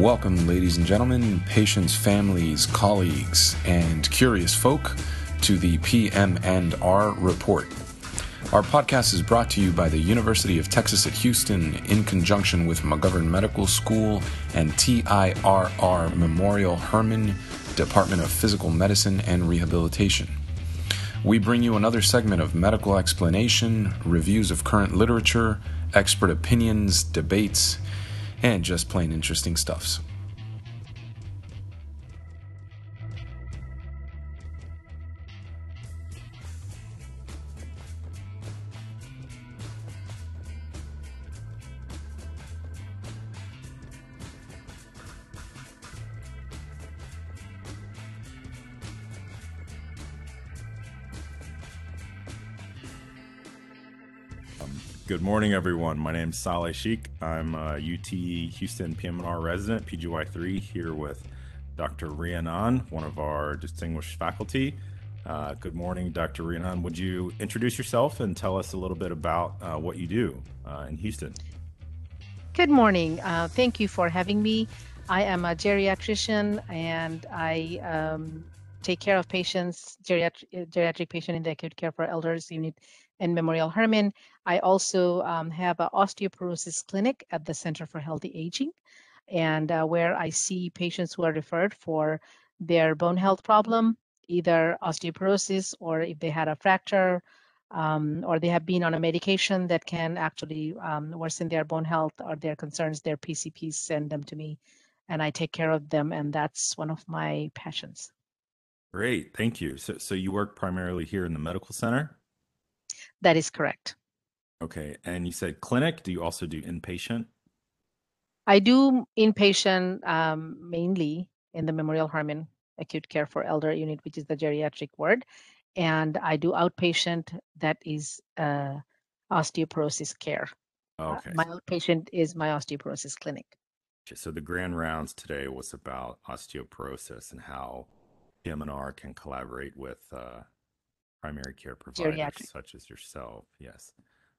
Welcome, ladies and gentlemen, patients, families, colleagues, and curious folk to the PM&R Report. Our podcast is brought to you by the University of Texas at Houston in conjunction with McGovern Medical School and TIRR Memorial Hermann Department of Physical Medicine and Rehabilitation. We bring you another segment of medical explanation, reviews of current literature, expert opinions, debates, and just plain interesting stuffs. Good morning, everyone. My name is Saleh Sheikh. I'm a UT Houston PM&R resident, PGY3, here with Dr. Rhiannon, one of our distinguished faculty. Uh, good morning, Dr. Rhiannon. Would you introduce yourself and tell us a little bit about uh, what you do uh, in Houston? Good morning. Uh, thank you for having me. I am a geriatrician and I um, take care of patients, geriatric, geriatric patient in the acute care for elders unit in Memorial Hermann. I also um, have an osteoporosis clinic at the Center for Healthy Aging, and uh, where I see patients who are referred for their bone health problem, either osteoporosis or if they had a fracture um, or they have been on a medication that can actually um, worsen their bone health or their concerns, their PCPs send them to me and I take care of them. And that's one of my passions. Great. Thank you. So, so you work primarily here in the medical center? That is correct. Okay. And you said clinic. Do you also do inpatient? I do inpatient um, mainly in the Memorial Hermann Acute Care for Elder Unit, which is the geriatric ward. And I do outpatient that is uh, osteoporosis care. Uh, okay. Uh, my outpatient is my osteoporosis clinic. So the grand rounds today was about osteoporosis and how PM&R can collaborate with uh, primary care providers Geriatric. such as yourself. Yes.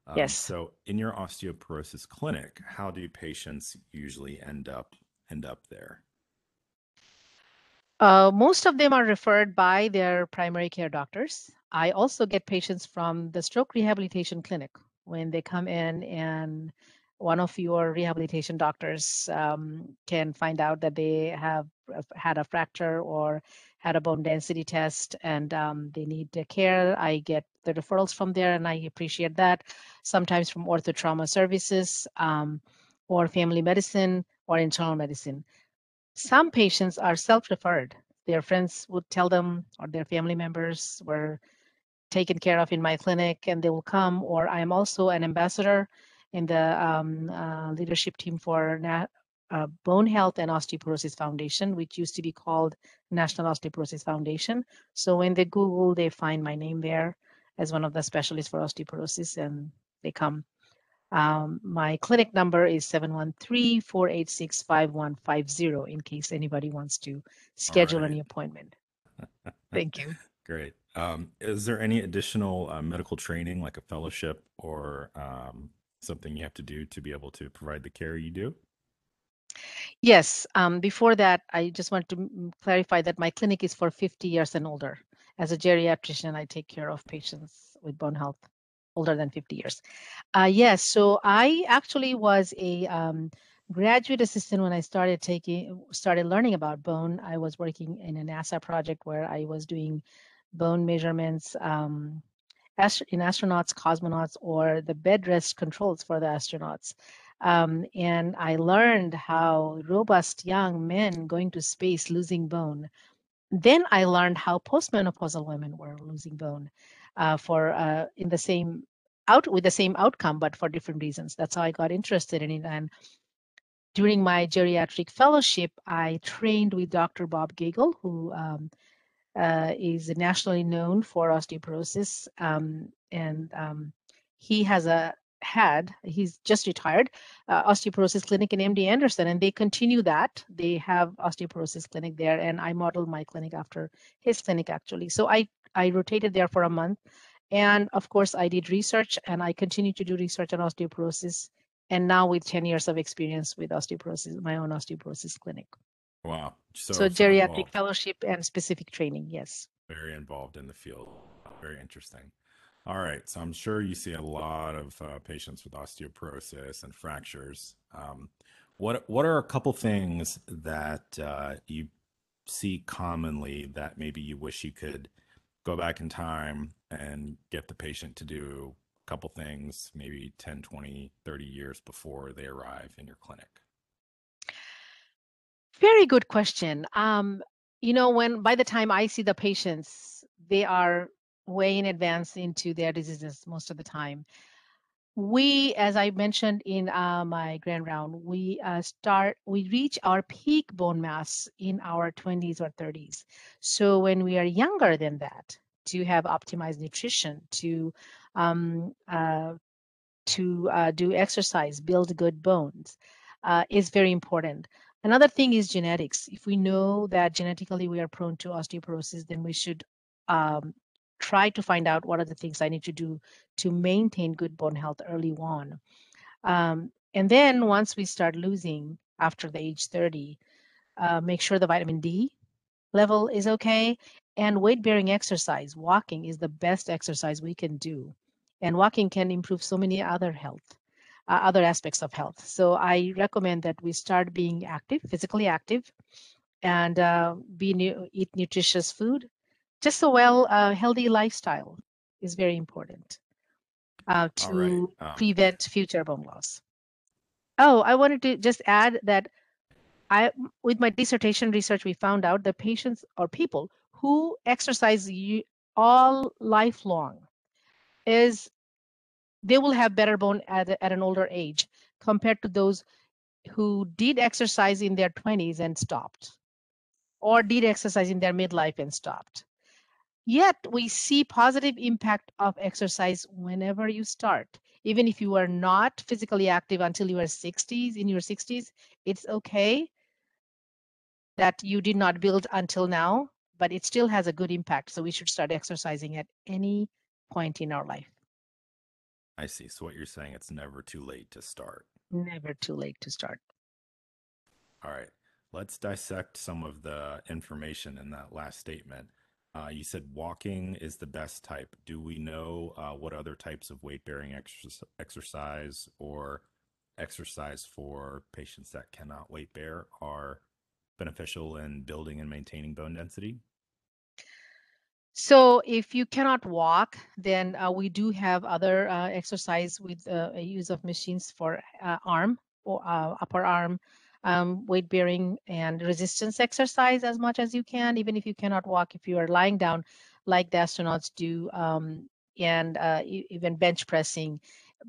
Um, yes. So, in your osteoporosis clinic, how do patients usually end up end up there? Uh, most of them are referred by their primary care doctors. I also get patients from the stroke rehabilitation clinic when they come in and one of your rehabilitation doctors um, can find out that they have had a fracture or had a bone density test and um, they need care. I get the referrals from there and I appreciate that. Sometimes from ortho trauma services um, or family medicine or internal medicine. Some patients are self-referred. Their friends would tell them or their family members were taken care of in my clinic and they will come or I'm also an ambassador in the um, uh, leadership team for uh, Bone Health and Osteoporosis Foundation, which used to be called National Osteoporosis Foundation. So when they Google, they find my name there as one of the specialists for osteoporosis, and they come. Um, my clinic number is 713-486-5150 in case anybody wants to schedule right. any appointment. Thank you. Great. Um, is there any additional uh, medical training, like a fellowship or um, something you have to do to be able to provide the care you do? Yes. Um, before that, I just want to clarify that my clinic is for 50 years and older. As a geriatrician, I take care of patients with bone health older than 50 years. Uh, yes. So I actually was a um, graduate assistant when I started taking started learning about bone. I was working in a NASA project where I was doing bone measurements um, in astronauts, cosmonauts, or the bed rest controls for the astronauts. Um, and I learned how robust young men going to space losing bone. Then I learned how postmenopausal women were losing bone uh, for uh, in the same out with the same outcome, but for different reasons. That's how I got interested in it. And during my geriatric fellowship, I trained with Dr. Bob Gagel, who um, uh, is nationally known for osteoporosis, um, and um, he has a had, he's just retired, uh, osteoporosis clinic in MD Anderson, and they continue that. They have osteoporosis clinic there, and I modeled my clinic after his clinic actually. So I I rotated there for a month, and of course I did research, and I continue to do research on osteoporosis, and now with 10 years of experience with osteoporosis, my own osteoporosis clinic. Wow. So, so geriatric involved. fellowship and specific training, yes. Very involved in the field. Very interesting. All right. So I'm sure you see a lot of uh, patients with osteoporosis and fractures. Um, what what are a couple things that uh, you see commonly that maybe you wish you could go back in time and get the patient to do a couple things maybe 10 20 30 years before they arrive in your clinic very good question um, you know when by the time i see the patients they are way in advance into their diseases most of the time. We, as I mentioned in uh, my grand round, we uh, start, we reach our peak bone mass in our 20s or 30s. So when we are younger than that, to have optimized nutrition, to um, uh, to uh, do exercise, build good bones, uh, is very important. Another thing is genetics. If we know that genetically we are prone to osteoporosis, then we should um, try to find out what are the things I need to do to maintain good bone health early on. Um, and then once we start losing after the age 30, uh, make sure the vitamin D level is okay. And weight bearing exercise, walking is the best exercise we can do. And walking can improve so many other health, uh, other aspects of health. So I recommend that we start being active, physically active, and uh, be eat nutritious food just a well uh, healthy lifestyle is very important uh, to right. um, prevent future bone loss. Oh, I wanted to just add that I, with my dissertation research, we found out that patients or people who exercise all lifelong is they will have better bone at, at an older age compared to those who did exercise in their 20s and stopped or did exercise in their midlife and stopped Yet we see positive impact of exercise whenever you start. Even if you are not physically active until you are 60s, in your 60s, it's okay that you did not build until now, but it still has a good impact. So we should start exercising at any point in our life. I see. So what you're saying, it's never too late to start. Never too late to start. All right. Let's dissect some of the information in that last statement. Uh, you said walking is the best type. Do we know uh, what other types of weight bearing ex- exercise or exercise for patients that cannot weight bear are beneficial in building and maintaining bone density? So, if you cannot walk, then uh, we do have other uh, exercise with uh, use of machines for uh, arm or upper arm um, weight bearing and resistance exercise as much as you can, even if you cannot walk, if you are lying down like the astronauts do, um, and uh, even bench pressing,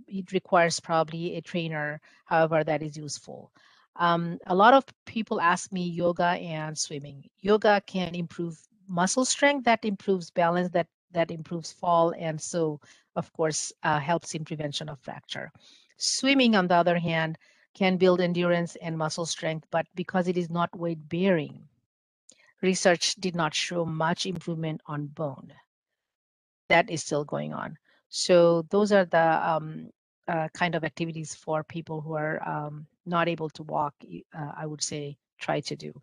it requires probably a trainer. However, that is useful. Um, a lot of people ask me yoga and swimming. Yoga can improve muscle strength, that improves balance, that that improves fall, and so of course uh, helps in prevention of fracture. Swimming, on the other hand, can build endurance and muscle strength, but because it is not weight bearing, research did not show much improvement on bone. That is still going on. So those are the um, uh, kind of activities for people who are um, not able to walk. Uh, I would say try to do.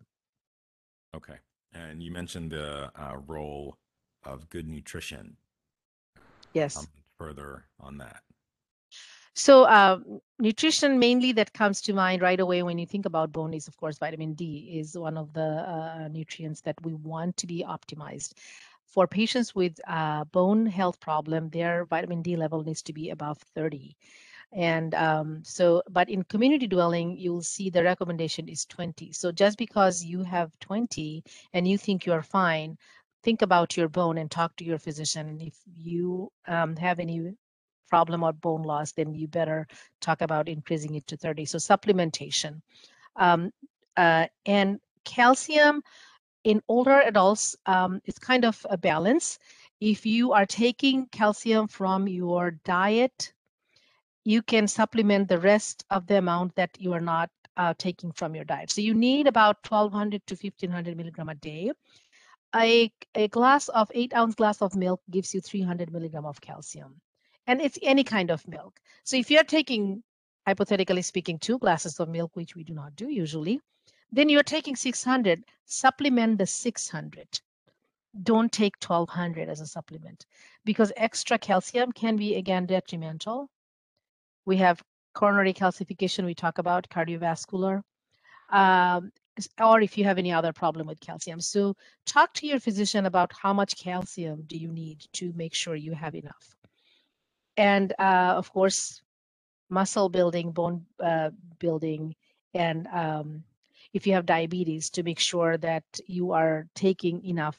Okay, and you mentioned the uh, role of good nutrition. Yes. further on that. So uh, nutrition mainly that comes to mind right away when you think about bone is of course vitamin D is one of the uh, nutrients that we want to be optimized. For patients with uh, bone health problem, their vitamin D level needs to be above 30. And um, so, but in community dwelling, you'll see the recommendation is 20. So just because you have 20 and you think you're fine, think about your bone and talk to your physician. And if you um, have any problem or bone loss, then you better talk about increasing it to 30. So supplementation. Um, uh, and calcium in older adults, um, it's kind of a balance. If you are taking calcium from your diet you can supplement the rest of the amount that you are not uh, taking from your diet. So you need about 1200 to 1500 milligram a day. A, a glass of eight ounce glass of milk gives you 300 milligram of calcium. And it's any kind of milk. So if you're taking, hypothetically speaking, two glasses of milk, which we do not do usually, then you're taking 600, supplement the 600. Don't take 1200 as a supplement because extra calcium can be, again, detrimental. We have coronary calcification, we talk about cardiovascular, um, or if you have any other problem with calcium. So talk to your physician about how much calcium do you need to make sure you have enough. And uh, of course, muscle building, bone uh, building, and um, if you have diabetes, to make sure that you are taking enough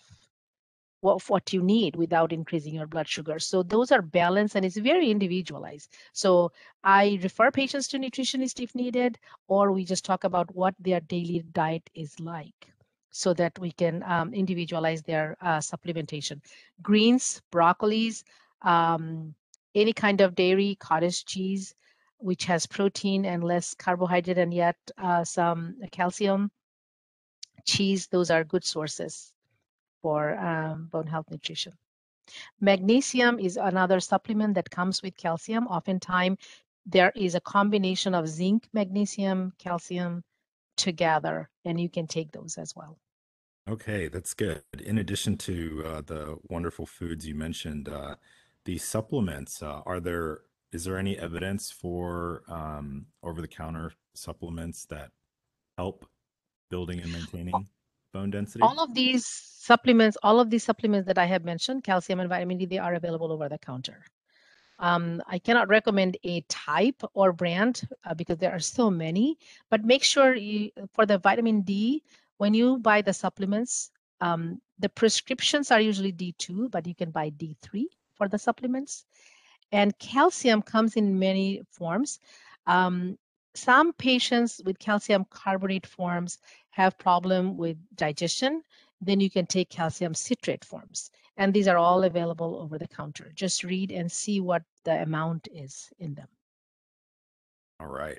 of what you need without increasing your blood sugar. So those are balanced and it's very individualized. So I refer patients to nutritionist if needed, or we just talk about what their daily diet is like so that we can um, individualize their uh, supplementation. Greens, broccolis, um, any kind of dairy, cottage cheese, which has protein and less carbohydrate and yet uh, some calcium. Cheese, those are good sources for um, bone health nutrition. Magnesium is another supplement that comes with calcium. Oftentimes, there is a combination of zinc, magnesium, calcium together, and you can take those as well. Okay, that's good. In addition to uh, the wonderful foods you mentioned, uh, these supplements, uh, are there is there any evidence for um, over-the-counter supplements that help building and maintaining bone density? All of these supplements, all of these supplements that I have mentioned, calcium and vitamin D, they are available over the counter. Um, I cannot recommend a type or brand uh, because there are so many, but make sure you, for the vitamin D, when you buy the supplements, um, the prescriptions are usually D2, but you can buy D3 for the supplements. And calcium comes in many forms. Um, some patients with calcium carbonate forms have problem with digestion, then you can take calcium citrate forms. And these are all available over the counter. Just read and see what the amount is in them. All right.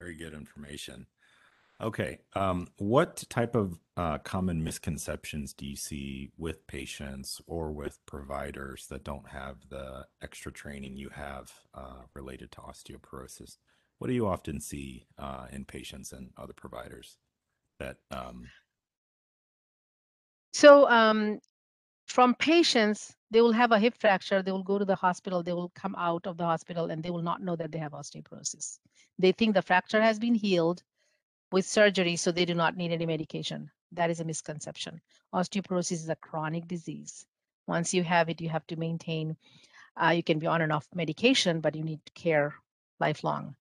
Very good information. Okay. Um, what type of uh, common misconceptions do you see with patients or with providers that don't have the extra training you have uh, related to osteoporosis? What do you often see uh, in patients and other providers that? Um... So, um, from patients, they will have a hip fracture, they will go to the hospital, they will come out of the hospital, and they will not know that they have osteoporosis. They think the fracture has been healed with surgery, so they do not need any medication. That is a misconception. Osteoporosis is a chronic disease. Once you have it, you have to maintain. Uh, you can be on and off medication, but you need care lifelong.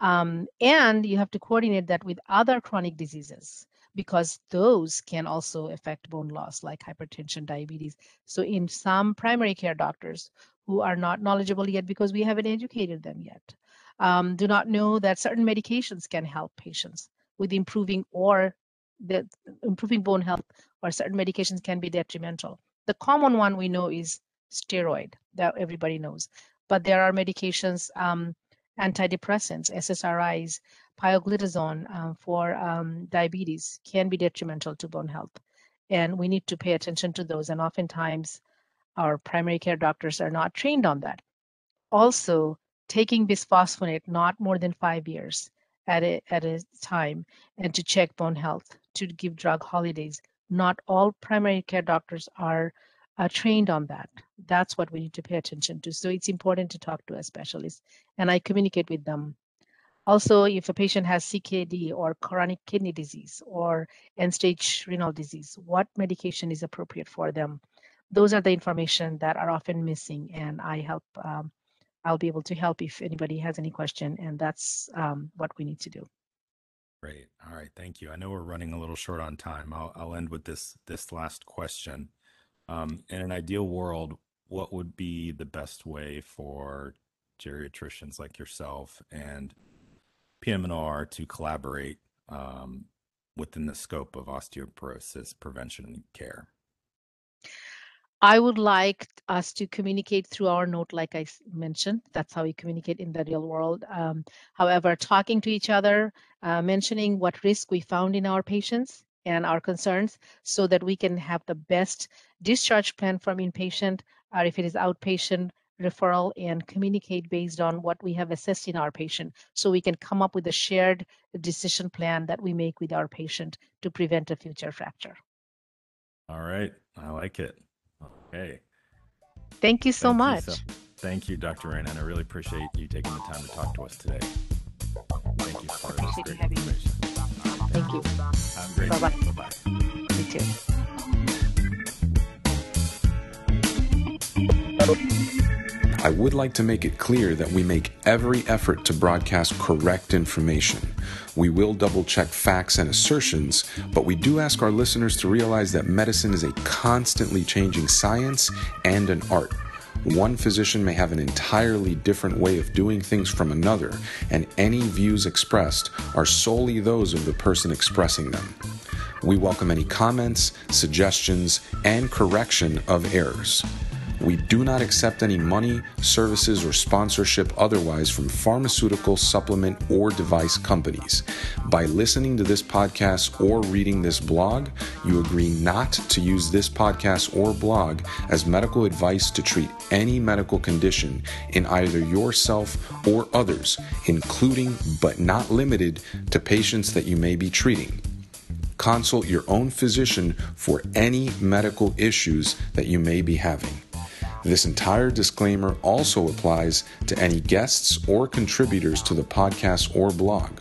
Um, and you have to coordinate that with other chronic diseases because those can also affect bone loss, like hypertension, diabetes. So, in some primary care doctors who are not knowledgeable yet because we haven't educated them yet, um, do not know that certain medications can help patients with improving or the improving bone health or certain medications can be detrimental. The common one we know is steroid that everybody knows, but there are medications, um, antidepressants, SSRIs, pioglitazone um, for um, diabetes can be detrimental to bone health. And we need to pay attention to those. And oftentimes our primary care doctors are not trained on that. Also, taking bisphosphonate not more than five years at a, at a time and to check bone health, to give drug holidays. Not all primary care doctors are uh, trained on that. That's what we need to pay attention to. So it's important to talk to a specialist and I communicate with them. Also, if a patient has CKD or chronic kidney disease or end stage renal disease, what medication is appropriate for them? Those are the information that are often missing and I help um, I'll be able to help if anybody has any question, and that's um, what we need to do. Great. All right. Thank you. I know we're running a little short on time. I'll, I'll end with this this last question. Um, in an ideal world, what would be the best way for geriatricians like yourself and PM&R to collaborate um, within the scope of osteoporosis prevention and care? I would like us to communicate through our note, like I mentioned. That's how we communicate in the real world. Um, however, talking to each other, uh, mentioning what risk we found in our patients and our concerns so that we can have the best discharge plan from inpatient or if it is outpatient referral and communicate based on what we have assessed in our patient so we can come up with a shared decision plan that we make with our patient to prevent a future fracture. All right. I like it. Okay. Thank you so Thank much. You so, thank you, Dr. Rain, and I really appreciate you taking the time to talk to us today. Thank you for this great information. Thank you. Have a great Bye-bye. Bye-bye. You too. I would like to make it clear that we make every effort to broadcast correct information. We will double check facts and assertions, but we do ask our listeners to realize that medicine is a constantly changing science and an art. One physician may have an entirely different way of doing things from another, and any views expressed are solely those of the person expressing them. We welcome any comments, suggestions, and correction of errors. We do not accept any money, services, or sponsorship otherwise from pharmaceutical, supplement, or device companies. By listening to this podcast or reading this blog, you agree not to use this podcast or blog as medical advice to treat any medical condition in either yourself or others, including but not limited to patients that you may be treating consult your own physician for any medical issues that you may be having. This entire disclaimer also applies to any guests or contributors to the podcast or blog.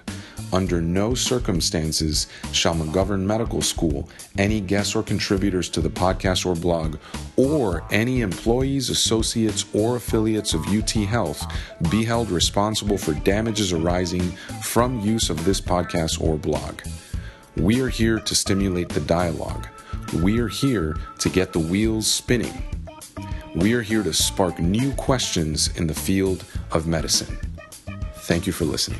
Under no circumstances shall McGovern Medical School, any guests or contributors to the podcast or blog, or any employees, associates, or affiliates of UT Health be held responsible for damages arising from use of this podcast or blog. We are here to stimulate the dialogue. We are here to get the wheels spinning. We are here to spark new questions in the field of medicine. Thank you for listening.